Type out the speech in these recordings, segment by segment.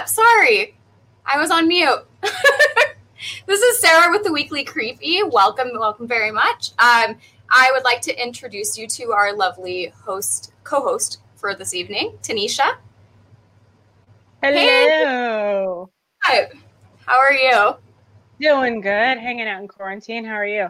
Up? Sorry, I was on mute. this is Sarah with the Weekly Creepy. Welcome, welcome very much. Um, I would like to introduce you to our lovely host, co-host for this evening, Tanisha. Hello. Hi. How are you? Doing good. Hanging out in quarantine. How are you?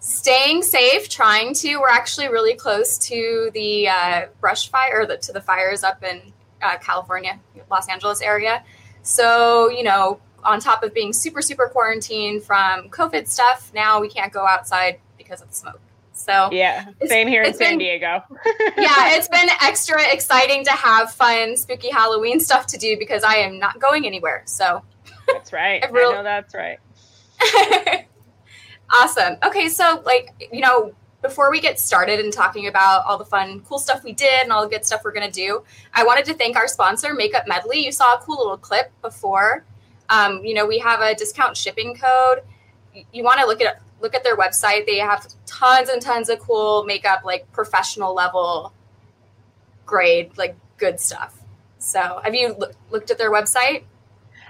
Staying safe. Trying to. We're actually really close to the uh, brush fire, or the, to the fires up in uh, California, Los Angeles area. So you know, on top of being super super quarantined from COVID stuff, now we can't go outside because of the smoke. So yeah, same here in San been, Diego. yeah, it's been extra exciting to have fun, spooky Halloween stuff to do because I am not going anywhere. So that's right. I, know that's right. awesome. Okay, so like you know, before we get started and talking about all the fun, cool stuff we did and all the good stuff we're gonna do, I wanted to thank our sponsor, Makeup Medley. You saw a cool little clip before. Um, you know, we have a discount shipping code. You want to look at look at their website. They have tons and tons of cool makeup, like professional level grade, like good stuff. So, have you looked at their website?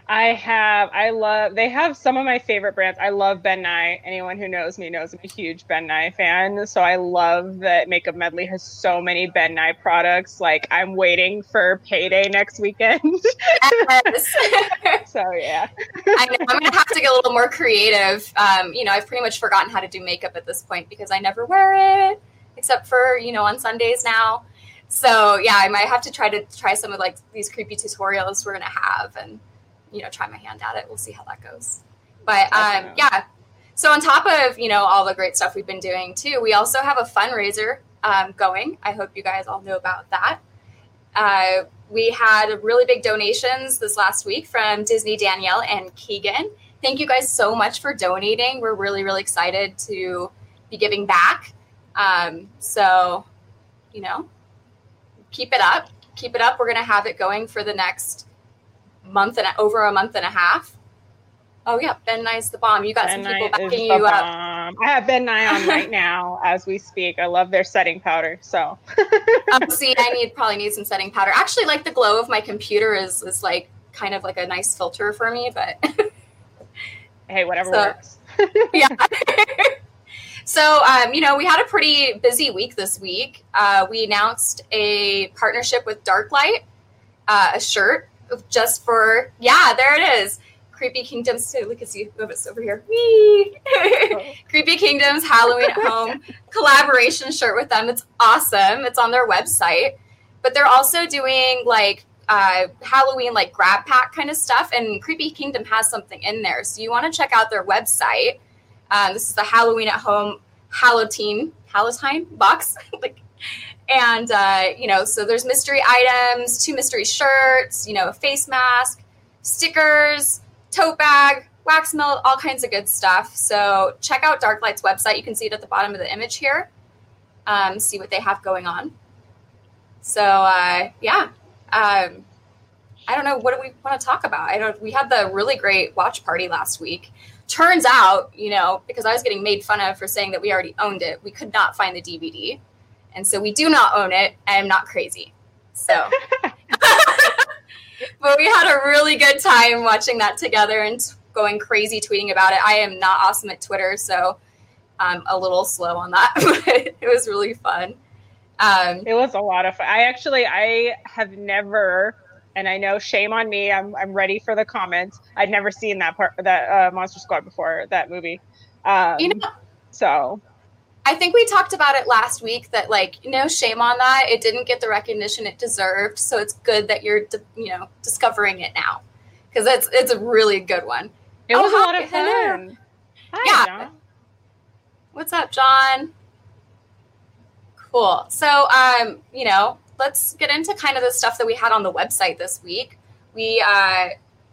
I have. I love. They have some of my favorite brands. I love Ben Nye. Anyone who knows me knows I'm a huge Ben Nye fan. So I love that Makeup Medley has so many Ben Nye products. Like I'm waiting for payday next weekend. Yes. so yeah. I know. I'm gonna have to get a little more creative. Um, you know, I've pretty much forgotten how to do makeup at this point because I never wear it except for you know on Sundays now. So yeah, I might have to try to try some of like these creepy tutorials we're gonna have and you know try my hand at it. We'll see how that goes. But um, yeah. So on top of you know all the great stuff we've been doing too, we also have a fundraiser um, going. I hope you guys all know about that. Uh, we had really big donations this last week from Disney Danielle and Keegan. Thank you guys so much for donating. We're really really excited to be giving back. Um, so you know, keep it up. Keep it up. We're going to have it going for the next month and over a month and a half. Oh yeah, Ben Nye's the bomb. You got ben some people Nye backing you up. Bomb. I have Ben Nye on right now as we speak. I love their setting powder. So um, see, I need probably need some setting powder. Actually, like the glow of my computer is is like kind of like a nice filter for me, but hey, whatever so, works. yeah. so um, you know, we had a pretty busy week this week. Uh, we announced a partnership with Darklight, uh, a shirt just for yeah, there it is. Creepy Kingdoms. So look at see move it over here. Whee! Creepy Kingdoms Halloween at Home collaboration shirt with them. It's awesome. It's on their website, but they're also doing like uh, Halloween like grab pack kind of stuff, and Creepy Kingdom has something in there. So you want to check out their website. Um, this is the Halloween at Home Halloween Halloween box. like and, uh, you know, so there's mystery items, two mystery shirts, you know, a face mask, stickers, tote bag, wax melt, all kinds of good stuff. So check out Darklight's website. You can see it at the bottom of the image here. Um, see what they have going on. So, uh, yeah. Um, I don't know. What do we want to talk about? I don't. We had the really great watch party last week. Turns out, you know, because I was getting made fun of for saying that we already owned it, we could not find the DVD. And so we do not own it. I am not crazy. So, but we had a really good time watching that together and going crazy tweeting about it. I am not awesome at Twitter, so I'm a little slow on that, but it was really fun. Um, it was a lot of fun. I actually, I have never, and I know shame on me. I'm, I'm ready for the comments. I'd never seen that part, that uh, Monster Squad before that movie. Um, you know, so I think we talked about it last week that like no shame on that. It didn't get the recognition it deserved, so it's good that you're you know discovering it now because it's it's a really good one. It was oh, a lot of fun. Hi, yeah. John. What's up, John? Cool. So, um, you know, let's get into kind of the stuff that we had on the website this week. We uh,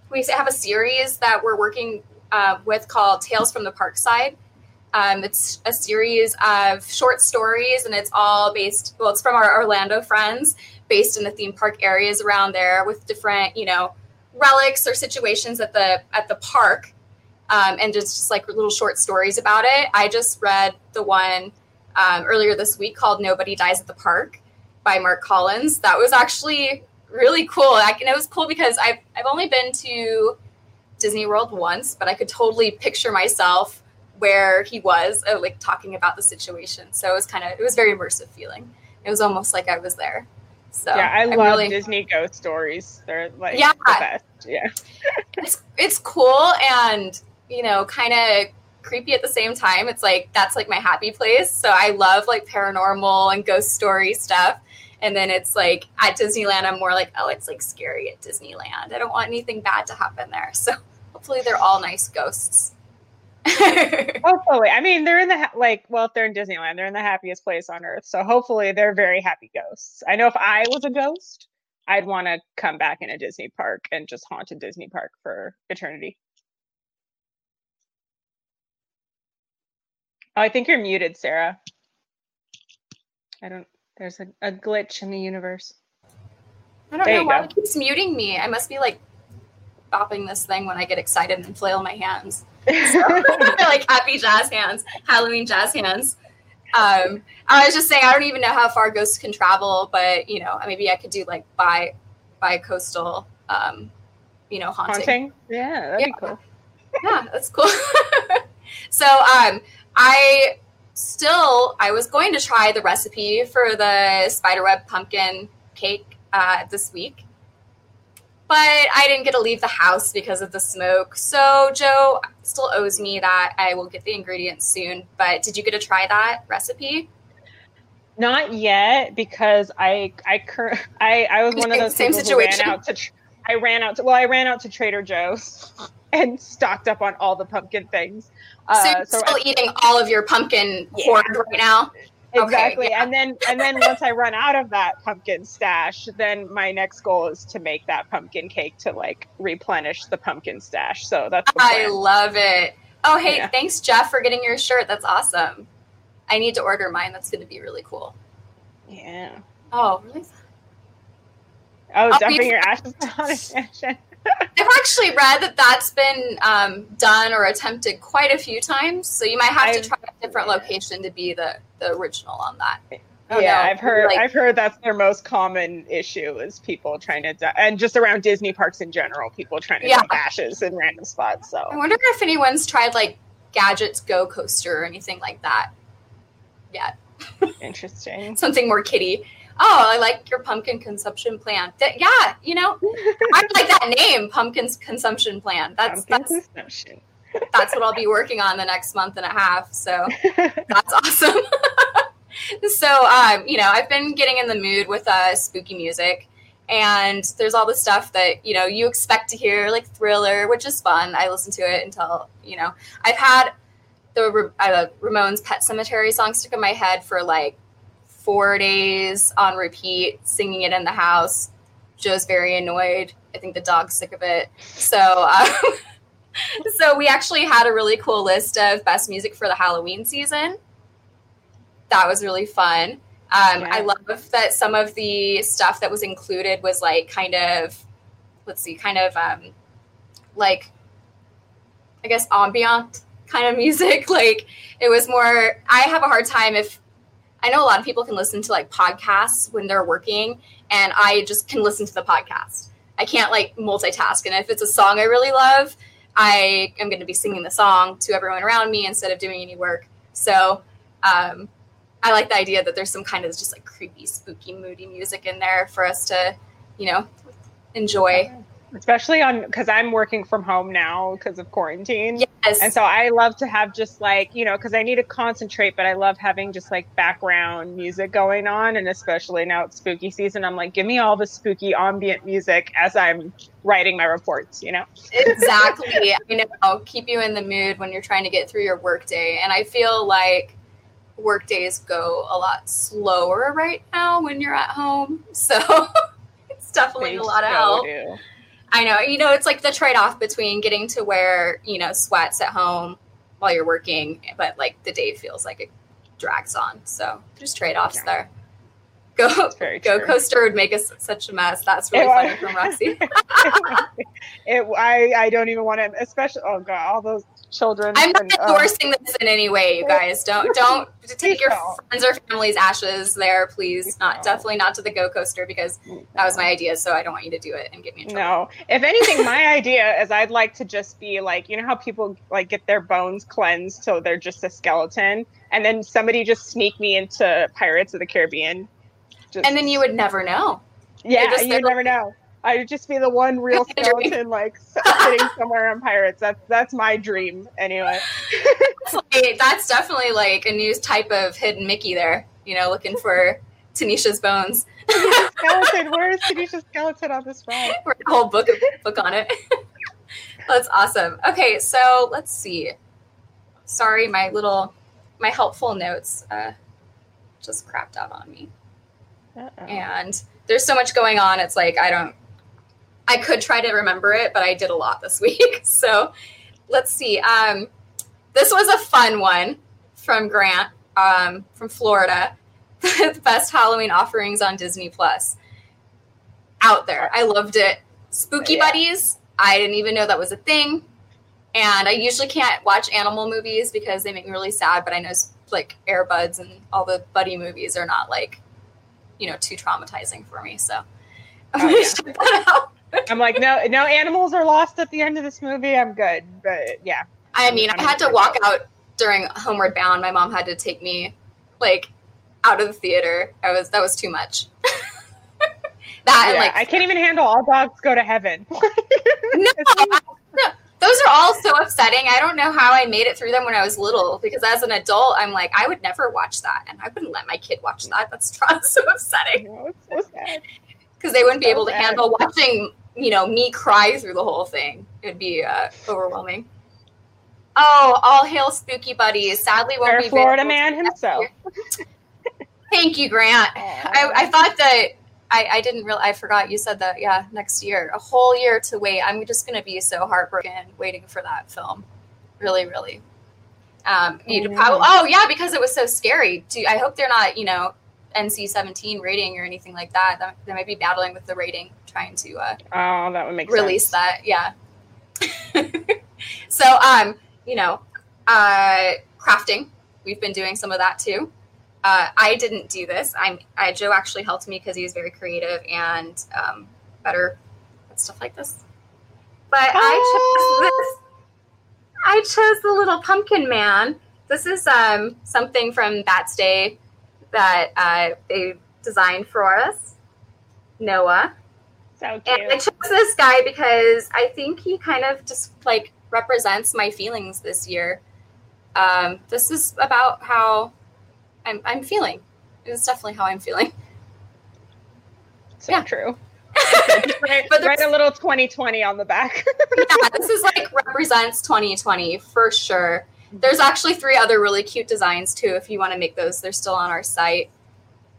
we have a series that we're working uh, with called Tales from the Parkside. Um, it's a series of short stories, and it's all based. Well, it's from our Orlando friends, based in the theme park areas around there, with different, you know, relics or situations at the at the park, um, and just, just like little short stories about it. I just read the one um, earlier this week called "Nobody Dies at the Park" by Mark Collins. That was actually really cool. I, and it was cool because I've I've only been to Disney World once, but I could totally picture myself where he was, uh, like talking about the situation. So it was kind of it was very immersive feeling. It was almost like I was there. So yeah, I, I love really, Disney ghost stories. They're like yeah, the best. Yeah, it's it's cool and you know kind of creepy at the same time. It's like that's like my happy place. So I love like paranormal and ghost story stuff. And then it's like at Disneyland, I'm more like, oh, it's like scary at Disneyland. I don't want anything bad to happen there. So hopefully they're all nice ghosts. hopefully, I mean, they're in the ha- like, well, if they're in Disneyland, they're in the happiest place on earth. So hopefully, they're very happy ghosts. I know if I was a ghost, I'd want to come back in a Disney park and just haunt a Disney park for eternity. Oh, I think you're muted, Sarah. I don't. There's a, a glitch in the universe. I don't there know why go. it keeps muting me. I must be like bopping this thing when I get excited and flail my hands. So, like happy jazz hands, Halloween jazz hands. Um, I was just saying, I don't even know how far ghosts can travel, but you know, maybe I could do like by by coastal, um, you know, haunting. Haunting, yeah, that'd yeah. be cool. yeah, that's cool. so, um, I still I was going to try the recipe for the spiderweb pumpkin cake uh, this week, but I didn't get to leave the house because of the smoke. So Joe still owes me that. I will get the ingredients soon. But did you get to try that recipe? Not yet because I I cur- I, I was one of those Same situation. ran out to. Tr- I ran out to well, I ran out to Trader Joe's and stocked up on all the pumpkin things. Uh, so you're so still I, eating all of your pumpkin yeah. hoard right now. Exactly. Okay, yeah. And then and then once I run out of that pumpkin stash, then my next goal is to make that pumpkin cake to like replenish the pumpkin stash. So that's I love it. Oh hey, yeah. thanks Jeff for getting your shirt. That's awesome. I need to order mine. That's going to be really cool. Yeah. Oh, really? Oh, dumping your ashes on a I've actually read that that's been um, done or attempted quite a few times. So you might have I've, to try a different location to be the, the original on that. Oh, yeah, no. I've heard. Like, I've heard that's their most common issue is people trying to, and just around Disney parks in general, people trying to yeah. dump ashes in random spots. So I wonder if anyone's tried like Gadgets Go Coaster or anything like that yet. Interesting. Something more kiddie oh, I like your pumpkin consumption plan. That, yeah, you know, I like that name, pumpkin consumption plan. That's pumpkin that's consumption. that's what I'll be working on the next month and a half. So that's awesome. so, um, you know, I've been getting in the mood with uh, spooky music. And there's all the stuff that you know you expect to hear, like Thriller, which is fun. I listen to it until you know I've had the uh, Ramones Pet Sematary song stuck in my head for like four days on repeat, singing it in the house. Joe's very annoyed. I think the dog's sick of it. So, um, so we actually had a really cool list of best music for the Halloween season. That was really fun. Um, yeah. I love that some of the stuff that was included was like kind of, let's see, kind of um, like, I guess ambient kind of music. Like it was more. I have a hard time if I know a lot of people can listen to like podcasts when they're working, and I just can listen to the podcast. I can't like multitask. And if it's a song I really love, I am going to be singing the song to everyone around me instead of doing any work. So um, I like the idea that there's some kind of just like creepy, spooky, moody music in there for us to, you know, enjoy especially on because I'm working from home now because of quarantine. Yes. And so I love to have just like, you know, because I need to concentrate, but I love having just like background music going on. And especially now it's spooky season, I'm like, give me all the spooky ambient music as I'm writing my reports, you know? Exactly. you know, I'll keep you in the mood when you're trying to get through your workday. And I feel like work days go a lot slower right now when you're at home. So it's definitely a lot of so help. do. I know, you know, it's like the trade off between getting to wear, you know, sweats at home while you're working, but like the day feels like it drags on. So there's trade offs Yeah. there. Go, go true. coaster would make us such a mess. That's really It funny was- from Roxy. it, I, I don't even want to, especially, oh God, all those children. I'm not and, uh, endorsing this in any way, you guys. Don't don't take your friends or family's ashes there, please. Not definitely not to the go coaster because that was my idea. So I don't want you to do it and get me in trouble. No. If anything, my idea is I'd like to just be like, you know how people like get their bones cleansed so they're just a skeleton, and then somebody just sneak me into Pirates of the Caribbean. Just, And then you would never know. yeah, you never know. I would just be the one real That's my dream. skeleton, like sitting somewhere on Pirates. That's that's my dream, anyway. That's, like- that's definitely like a new type of hidden Mickey there. You know, looking for Tanisha's bones. skeleton, where is Tanisha's skeleton on this ride? A whole book book on it. That's awesome. Okay, so let's see. Sorry, my little my helpful notes uh, just crapped out on me. Uh-oh. and there's so much going on it's like i don't i could try to remember it but i did a lot this week. So let's see. Um, this was a fun one from grant um, from florida. The best halloween offerings on disney plus. Out there. I loved it. Spooky Yeah. buddies i didn't even know that was a thing. And i usually can't watch animal movies because they make me really sad but i know like airbuds and all the buddy movies are not like you know too traumatizing for me so. I'm Oh, gonna yeah. check that out I'm like, no, no animals are lost at the end of this movie. I'm good, but yeah, i mean i had to walk out during homeward bound. My mom had to take me like out of the theater. I was that was too much. That and like I can't even handle all dogs go to heaven. no, no, those are all so upsetting. I don't know how I made it through them when I was little because as an adult, I'm like, I would never watch that, and I wouldn't let my kid watch that. That's so upsetting. Know, so because they wouldn't be So able to handle watching, you know, me cry through the whole thing. It'd be uh, overwhelming. Oh, all hail spooky buddies! Sadly, won't Our be Florida available man himself. Thank you, Grant. I, I thought that I, I didn't real I forgot you said that. Yeah, next year, a whole year to wait. I'm just going to be so heartbroken waiting for that film. Really, really. Um, you'd probably, oh yeah, because it was so scary. Do I hope they're not you know NC-17 rating or anything like that. That- They might be battling with the rating, trying to uh, oh, that would make release sense. that. Yeah. so, um, you know, uh, crafting. We've been doing some of that too. Uh, I didn't do this. I'm. I, Joe actually helped me because he was very creative and um, better at stuff like this. But I chose this. I chose the little pumpkin man. This is um, something from Bats Day that uh, they designed for us. Noah. So cute. And I chose this guy because I think he kind of just like represents my feelings this year. Um, this is about how I'm, I'm feeling. It's definitely how I'm feeling. So yeah. true. Write, But write a little 2020 on the back. yeah, this is like represents 2020 for sure. There's actually three other really cute designs too. If you want to make those, they're still on our site.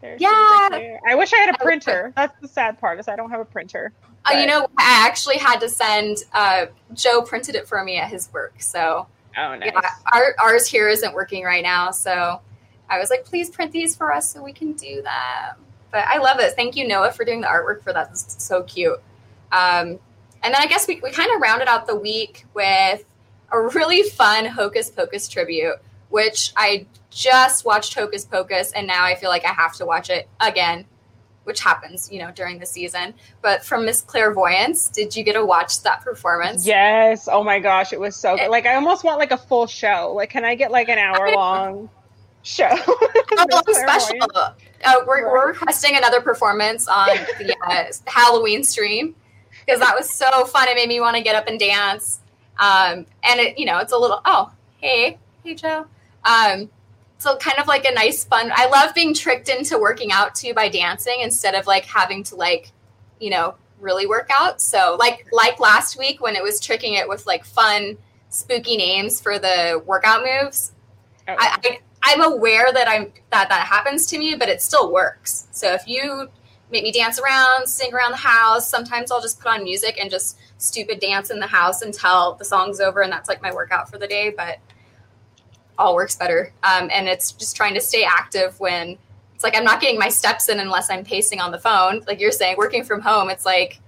They're Yeah. I wish I had a printer. That's the sad part is I don't have a printer. Uh, you know, I actually had to send. Uh, Joe printed it for me at his work, so Oh, nice. yeah, our, ours here isn't working right now. So I was like, please print these for us so we can do that. But I love it. Thank you, Noah, for doing the artwork for that. It's so cute. Um, and then I guess we, we kind of rounded out the week with a really fun Hocus Pocus tribute, which I just watched Hocus Pocus, and now I feel like I have to watch it again, which happens, you know, during the season. But from Miss Clairvoyance, did you get to watch that performance? Yes. Oh my gosh, it was so It- good. Like I almost want like a full show. Like, can I get like an hour long show? Oh, special. Uh, we're, we're Right. requesting another performance on the uh, Halloween stream because that was so fun. It made me want to get up and dance. Um, and it, you know, it's a little. Oh, hey, hey, Joe. Um, so kind of like a nice fun. I love being tricked into working out too by dancing instead of like having to like, you know, really work out. So like like last week when it was tricking it with like fun spooky names for the workout moves. Oh, I, I I'm aware that I'm that that happens to me, but it still works. So if you make me dance around, sing around the house, sometimes I'll just put on music and just stupid dance in the house until the song's over, and that's like my workout for the day. But all works better, um, and it's just trying to stay active when it's like I'm not getting my steps in unless I'm pacing on the phone. Like you're saying, working from home, it's like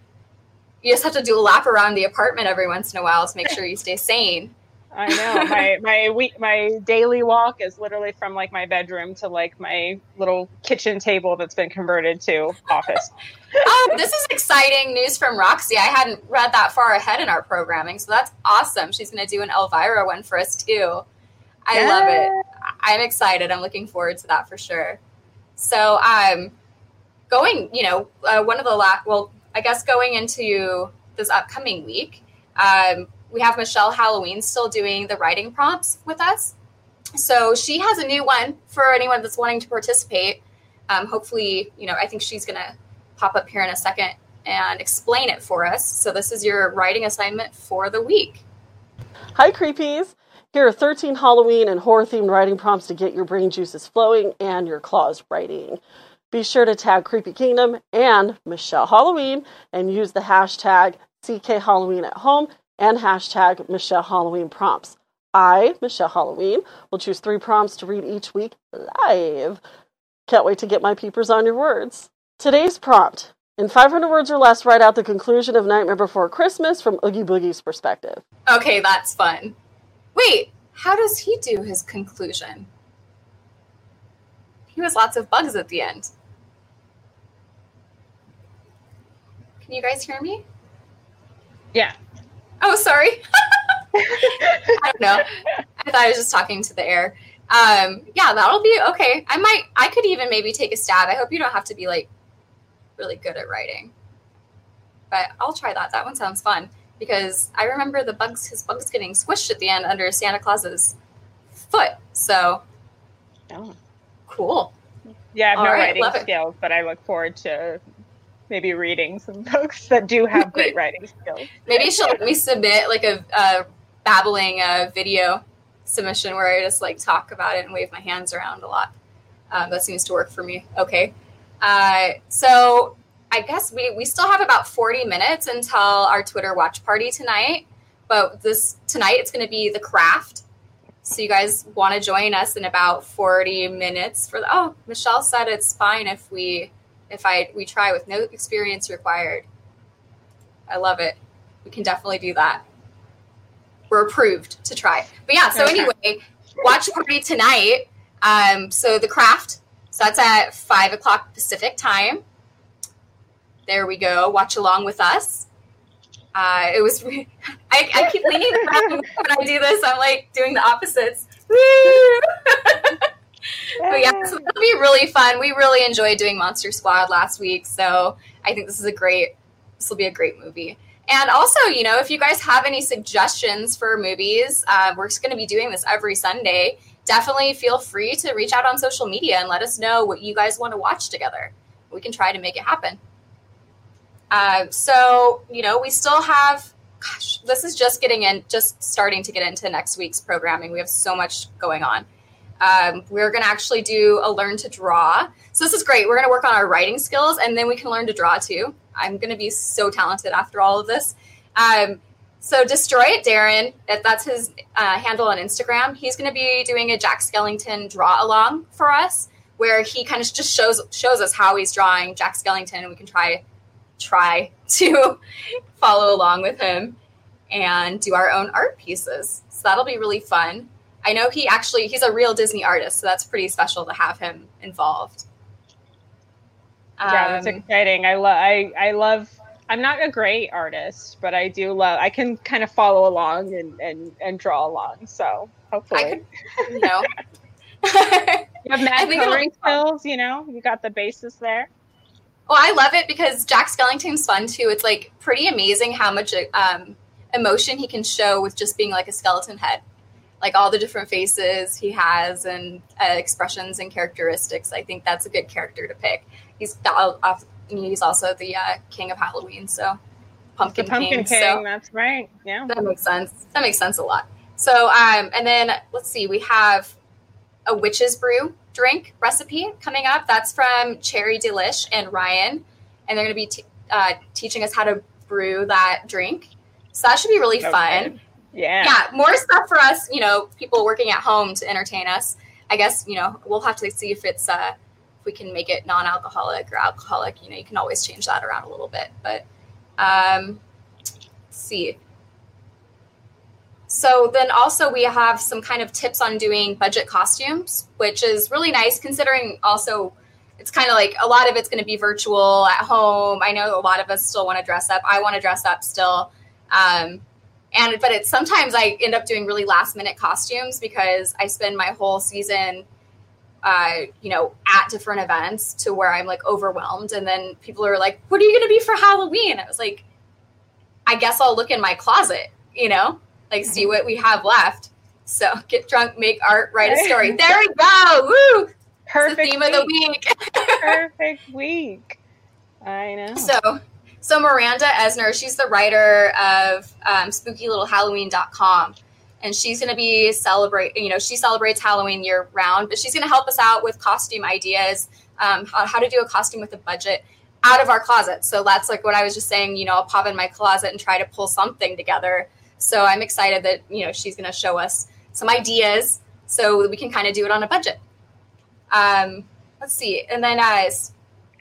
you just have to do a lap around the apartment every once in a while to make sure you stay sane. I know my my week my daily walk is literally from like my bedroom to like my little kitchen table that's been converted to office. oh, this is exciting news from Roxy. I hadn't read that far ahead in our programming, so that's awesome. She's going to do an Elvira one for us too. I yeah. love it. I'm excited. I'm looking forward to that for sure. So, um, going, you know, uh, one of the last, well, I guess going into this upcoming week, um, we have Michelle Halloween still doing the writing prompts with us. So she has a new one for anyone that's wanting to participate. Um, hopefully, you know, I think she's going to pop up here in a second and explain it for us. So this is your writing assignment for the week. Hi, creepies. Here are 13 Halloween and horror themed writing prompts to get your brain juices flowing and your claws writing. Be sure to tag Creepy Kingdom and Michelle Halloween and use the hashtag CK Halloween at home and hashtag Michelle Halloween prompts. I, Michelle Halloween, will choose three prompts to read each week live. Can't wait to get my peepers on your words. Today's prompt in 500 words or less, write out the conclusion of Nightmare Before Christmas from Oogie Boogie's perspective. Okay, that's fun. Wait, how does he do his conclusion? He was lots of bugs at the end. Can you guys hear me? Yeah. Oh, sorry. I don't know. I thought I was just talking to the air. Um, yeah, that'll be okay. I might, I could even maybe take a stab. I hope you don't have to be like really good at writing, but I'll try that. That one sounds fun because I remember the bugs, his bugs getting squished at the end under Santa Claus's foot. So, oh. cool. Yeah, I have All no right, writing skills, but I look forward to maybe reading some books that do have great writing skills. Maybe she'll let me submit like a, a babbling uh, video submission where I just like talk about it and wave my hands around a lot. Um, that seems to work for me. Okay. Uh, so I guess we, we still have about 40 minutes until our Twitter watch party tonight. But this tonight it's going to be the craft. So you guys want to join us in about 40 minutes for the, oh, Michelle said it's fine if we if I we try with no experience required. I love it. We can definitely do that. We're approved to try. But yeah, so anyway, watch party tonight. Um, so the craft. So that's at five o'clock Pacific time. There we go. Watch along with us. Uh, it was. I, I keep leaning around when I do this. I'm like doing the opposites. but yeah, so it'll be really fun. We really enjoyed doing Monster Squad last week, so I think this is a great. This will be a great movie. And also, you know, if you guys have any suggestions for movies, uh, we're going to be doing this every Sunday. Definitely feel free to reach out on social media and let us know what you guys want to watch together. We can try to make it happen. Uh, so, you know, we still have. Gosh, this is just getting in, just starting to get into next week's programming. We have so much going on. Um, we're going to actually do a learn to draw. So this is great. We're going to work on our writing skills and then we can learn to draw too. I'm going to be so talented after all of this. Um, so destroy it, Darren. That's his uh, handle on Instagram. He's going to be doing a Jack Skellington draw along for us, where he kind of just shows shows us how he's drawing Jack Skellington, and we can try try to follow along with him and do our own art pieces. So that'll be really fun. I know he actually he's a real Disney artist, so that's pretty special to have him involved. Yeah, that's um, exciting. I love I I love I'm not a great artist, but I do love I can kind of follow along and and, and draw along. So hopefully could, you know you have mad coloring skills, you know, you got the basis there. Well, I love it because Jack Skellington's fun too. It's like pretty amazing how much um, emotion he can show with just being like a skeleton head like all the different faces he has and uh, expressions and characteristics. I think that's a good character to pick. He's he's also the uh, king of Halloween, so pumpkin, pumpkin king. king so that's right. Yeah, that makes sense. That makes sense a lot. So, um, and then let's see, we have a witch's brew drink recipe coming up. That's from Cherry Delish and Ryan, and they're going to be t- uh, teaching us how to brew that drink. So that should be really Okay. fun. Yeah. Yeah, more stuff for us, you know, people working at home to entertain us. I guess you know we'll have to see if it's uh, if we can make it non-alcoholic or alcoholic. You know, you can always change that around a little bit, but um, see. So then also we have some kind of tips on doing budget costumes, which is really nice considering also it's kind of like a lot of it's going to be virtual at home. I know a lot of us still want to dress up. I want to dress up still. Um, and but it's sometimes I end up doing really last minute costumes because I spend my whole season uh, you know, at different events to where I'm like overwhelmed. And then people are like, what are you going to be for Halloween? I was like, I guess I'll look in my closet, you know, like see what we have left. So get drunk, make art, write a story. There we go. Woo! Perfect. The theme of the week. week. Perfect week. I know. So, so Miranda Esner, she's the writer of um, SpookyLittleHalloween.com, and she's going to be celebrate. You know, she celebrates Halloween year round, but she's going to help us out with costume ideas, um, how, how to do a costume with a budget out of our closet. So that's like what I was just saying. You know, I'll pop in my closet and try to pull something together. So I'm excited that you know she's going to show us some ideas so we can kind of do it on a budget. Um, let's see, and then uh,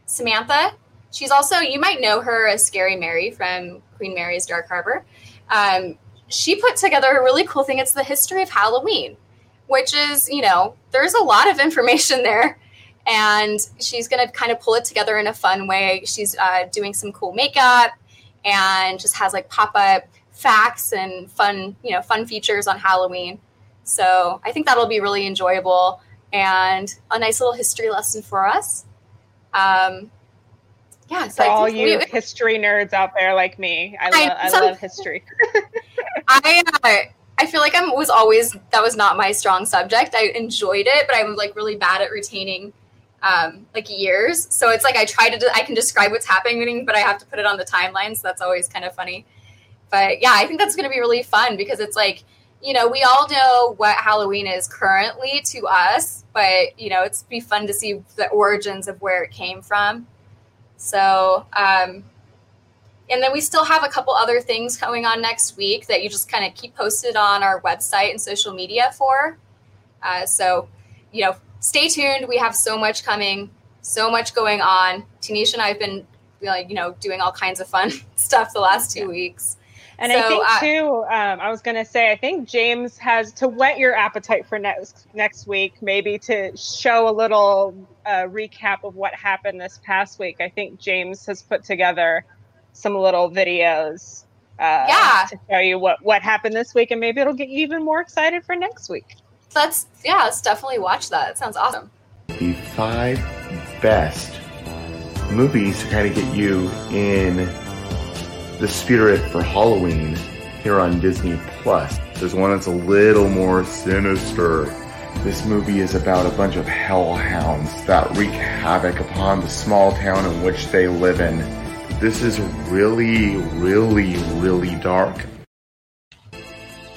Samantha, she's also you might know her as Scary Mary from Queen Mary's Dark Harbor. Um, she put together a really cool thing. It's the history of Halloween, which is you know there's a lot of information there, and she's going to kind of pull it together in a fun way. She's uh, doing some cool makeup and just has like pop up facts and fun you know fun features on Halloween. So I think that'll be really enjoyable and a nice little history lesson for us. Um, yeah, so For all you we- history nerds out there like me, I, I- lo- I some- love history. I uh, I feel like I was always that was not my strong subject. I enjoyed it, but I'm like really bad at retaining um, like years. So it's like I try to I can describe what's happening, but I have to put it on the timeline. So that's always kind of funny. But yeah, I think that's going to be really fun because it's like you know we all know what Halloween is currently to us, but you know it's be fun to see the origins of where it came from. So um, and then we still have a couple other things going on next week that you just kind of keep posted on our website and social media for. Uh, so, you know, stay tuned. We have so much coming, so much going on. Tanisha and I have been, like, you know, doing all kinds of fun stuff the last two weeks. And I think uh, too, um, I was going to say, I think James has to whet your appetite for next next week, maybe to show a little uh, recap of what happened this past week. I think James has put together some little videos, uh, Yeah. to show you what what happened this week, and maybe it'll get you even more excited for next week. So let's, yeah, let's definitely watch that. It sounds awesome. the five best movies to kind of get you in the spirit for Halloween here on Disney Plus. There's one that's a little more sinister. This movie is about a bunch of hellhounds that wreak havoc upon the small town in which they live in. This is really, really, really dark.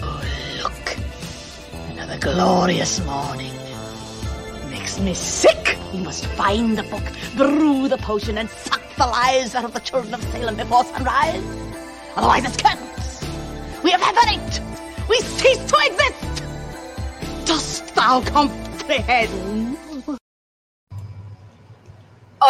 Look, another glorious morning. Makes me sick. We must find the book, brew the potion, and suck the lives out of the children of Salem before sunrise. Otherwise, it's curtains. We evaporate. We cease to exist. Dost thou comprehend?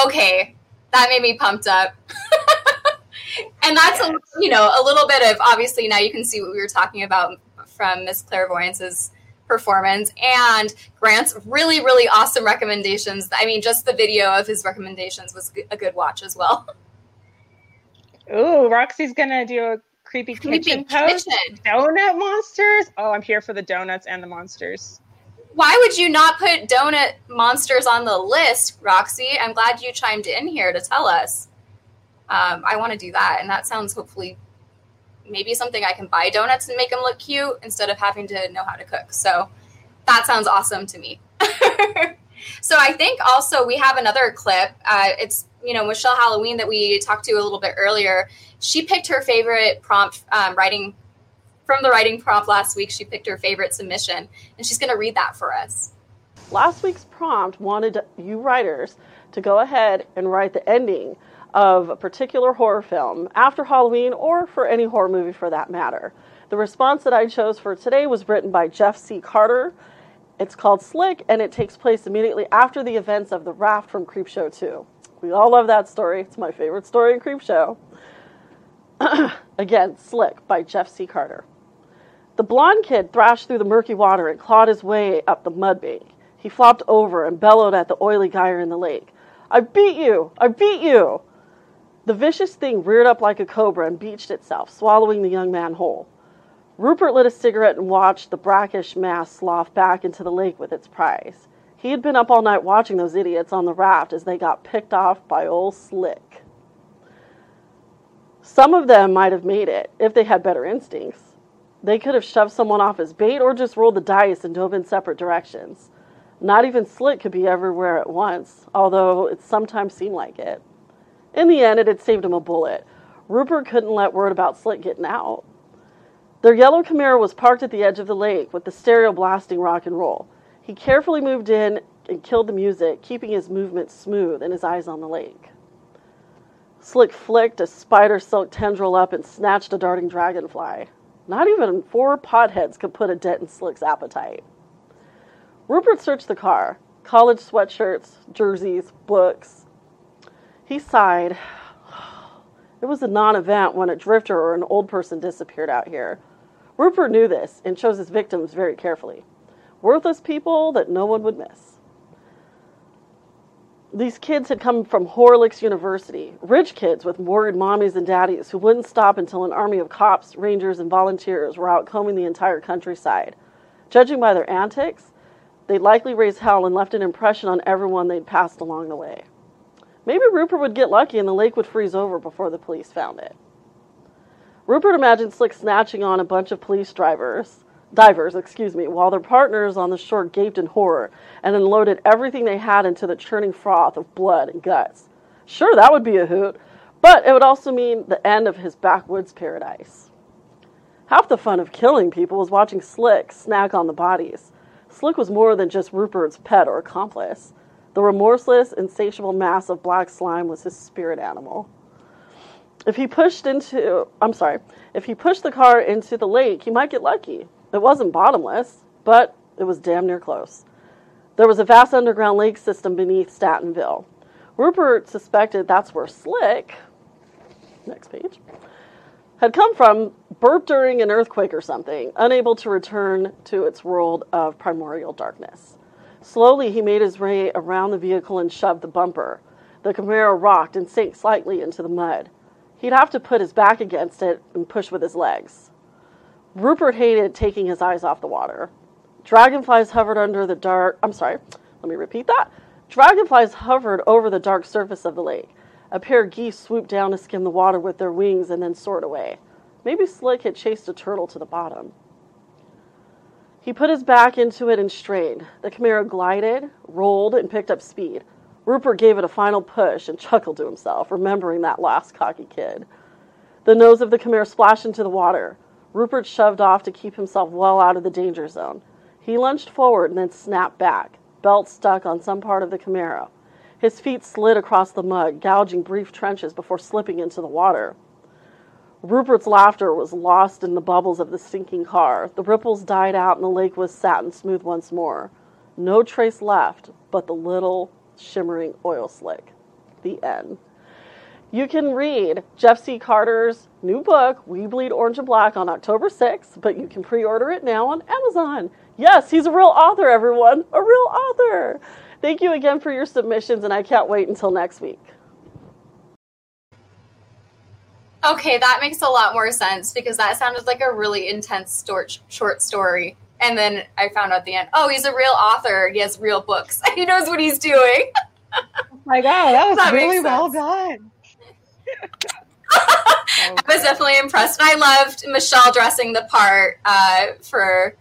okay, that made me pumped up. and that's a you know a little bit of obviously now you can see what we were talking about from Miss Clairvoyance's performance and Grant's really really awesome recommendations. I mean, just the video of his recommendations was a good watch as well. Ooh, Roxy's gonna do a creepy, Creepy kitchen post. kitchen. Donut monsters. Oh, I'm here for the donuts and the monsters. Why would you not put donut monsters on the list, Roxy? I'm glad you chimed in here to tell us. Um, I want to do that, and that sounds hopefully maybe something I can buy donuts and make them look cute instead of having to know how to cook. So that sounds awesome to me. so I think also we have another clip. Uh, it's you know Michelle Halloween that we talked to a little bit earlier. She picked her favorite prompt um, writing from the writing prompt last week. She picked her favorite submission, and she's going to read that for us. Last week's prompt wanted you writers to go ahead and write the ending of a particular horror film after Halloween or for any horror movie for that matter. The response that I chose for today was written by Jeff C. Carter. It's called Slick and it takes place immediately after the events of The Raft from Creepshow 2. We all love that story. It's my favorite story in Creepshow. Again, Slick by Jeff C. Carter. The blond kid thrashed through the murky water and clawed his way up the mud bank. He flopped over and bellowed at the oily gyre in the lake. I beat you! I beat you! The vicious thing reared up like a cobra and beached itself, swallowing the young man whole. Rupert lit a cigarette and watched the brackish mass slough back into the lake with its prize. He had been up all night watching those idiots on the raft as they got picked off by old Slick. Some of them might have made it if they had better instincts. They could have shoved someone off as bait or just rolled the dice and dove in separate directions. Not even Slick could be everywhere at once, although it sometimes seemed like it. In the end, it had saved him a bullet. Rupert couldn't let word about Slick getting out. Their yellow Camaro was parked at the edge of the lake with the stereo blasting rock and roll. He carefully moved in and killed the music, keeping his movements smooth and his eyes on the lake. Slick flicked a spider silk tendril up and snatched a darting dragonfly. Not even four potheads could put a dent in Slick's appetite. Rupert searched the car college sweatshirts, jerseys, books. He sighed. It was a non event when a drifter or an old person disappeared out here. Rupert knew this and chose his victims very carefully. Worthless people that no one would miss. These kids had come from Horlicks University, rich kids with worried mommies and daddies who wouldn't stop until an army of cops, rangers, and volunteers were out combing the entire countryside. Judging by their antics, they'd likely raised hell and left an impression on everyone they'd passed along the way. Maybe Rupert would get lucky and the lake would freeze over before the police found it. Rupert imagined Slick snatching on a bunch of police drivers, divers, excuse me, while their partners on the shore gaped in horror and unloaded everything they had into the churning froth of blood and guts. Sure, that would be a hoot, but it would also mean the end of his backwoods paradise. Half the fun of killing people was watching Slick snack on the bodies. Slick was more than just Rupert's pet or accomplice. The remorseless, insatiable mass of black slime was his spirit animal. If he pushed into, I'm sorry, if he pushed the car into the lake, he might get lucky. It wasn't bottomless, but it was damn near close. There was a vast underground lake system beneath Statenville. Rupert suspected that's where Slick, next page, had come from, burped during an earthquake or something, unable to return to its world of primordial darkness. Slowly, he made his way around the vehicle and shoved the bumper. The Camaro rocked and sank slightly into the mud. He'd have to put his back against it and push with his legs. Rupert hated taking his eyes off the water. Dragonflies hovered under the dark. I'm sorry, let me repeat that. Dragonflies hovered over the dark surface of the lake. A pair of geese swooped down to skim the water with their wings and then soared away. Maybe Slick had chased a turtle to the bottom. He put his back into it and strained. The Camaro glided, rolled, and picked up speed. Rupert gave it a final push and chuckled to himself, remembering that last cocky kid. The nose of the Camaro splashed into the water. Rupert shoved off to keep himself well out of the danger zone. He lunged forward and then snapped back, belt stuck on some part of the Camaro. His feet slid across the mud, gouging brief trenches before slipping into the water. Rupert's laughter was lost in the bubbles of the sinking car. The ripples died out and the lake was satin smooth once more. No trace left but the little shimmering oil slick. The end. You can read Jeff C. Carter's new book, We Bleed Orange and Black, on October 6th, but you can pre order it now on Amazon. Yes, he's a real author, everyone. A real author. Thank you again for your submissions, and I can't wait until next week. Okay, that makes a lot more sense because that sounded like a really intense short story. And then I found out at the end, oh, he's a real author. He has real books. he knows what he's doing. oh my God, that was that really well done. I was definitely impressed. And I loved Michelle dressing the part uh, for,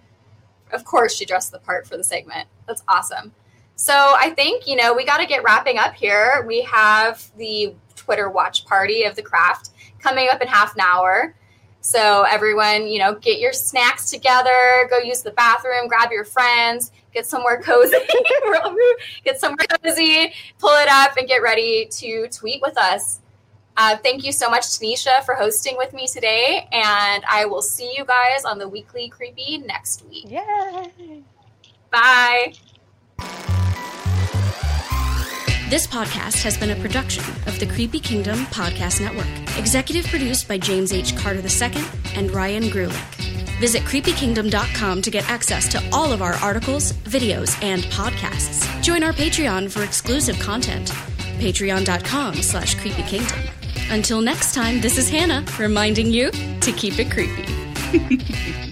of course, she dressed the part for the segment. That's awesome. So I think, you know, we got to get wrapping up here. We have the Twitter watch party of the craft coming up in half an hour. So everyone, you know, get your snacks together, go use the bathroom, grab your friends, get somewhere cozy, get somewhere cozy, pull it up, and get ready to tweet with us. Uh, thank you so much, Tanisha, for hosting with me today, and I will see you guys on the weekly creepy next week. Yay! Bye. This podcast has been a production of the Creepy Kingdom Podcast Network, executive produced by James H. Carter II and Ryan Grulick. Visit creepykingdom.com to get access to all of our articles, videos, and podcasts. Join our Patreon for exclusive content. Patreon.com slash creepykingdom. Until next time, this is Hannah reminding you to keep it creepy.